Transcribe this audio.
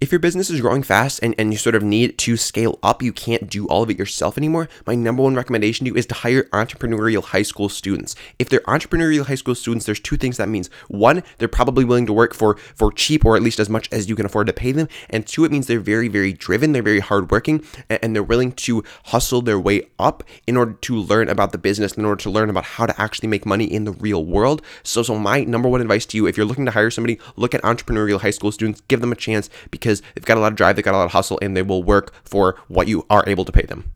If your business is growing fast and, and you sort of need to scale up, you can't do all of it yourself anymore. My number one recommendation to you is to hire entrepreneurial high school students. If they're entrepreneurial high school students, there's two things that means. One, they're probably willing to work for for cheap or at least as much as you can afford to pay them. And two, it means they're very, very driven, they're very hardworking, and, and they're willing to hustle their way up in order to learn about the business, in order to learn about how to actually make money in the real world. So so my number one advice to you, if you're looking to hire somebody, look at entrepreneurial high school students, give them a chance because they've got a lot of drive, they've got a lot of hustle, and they will work for what you are able to pay them.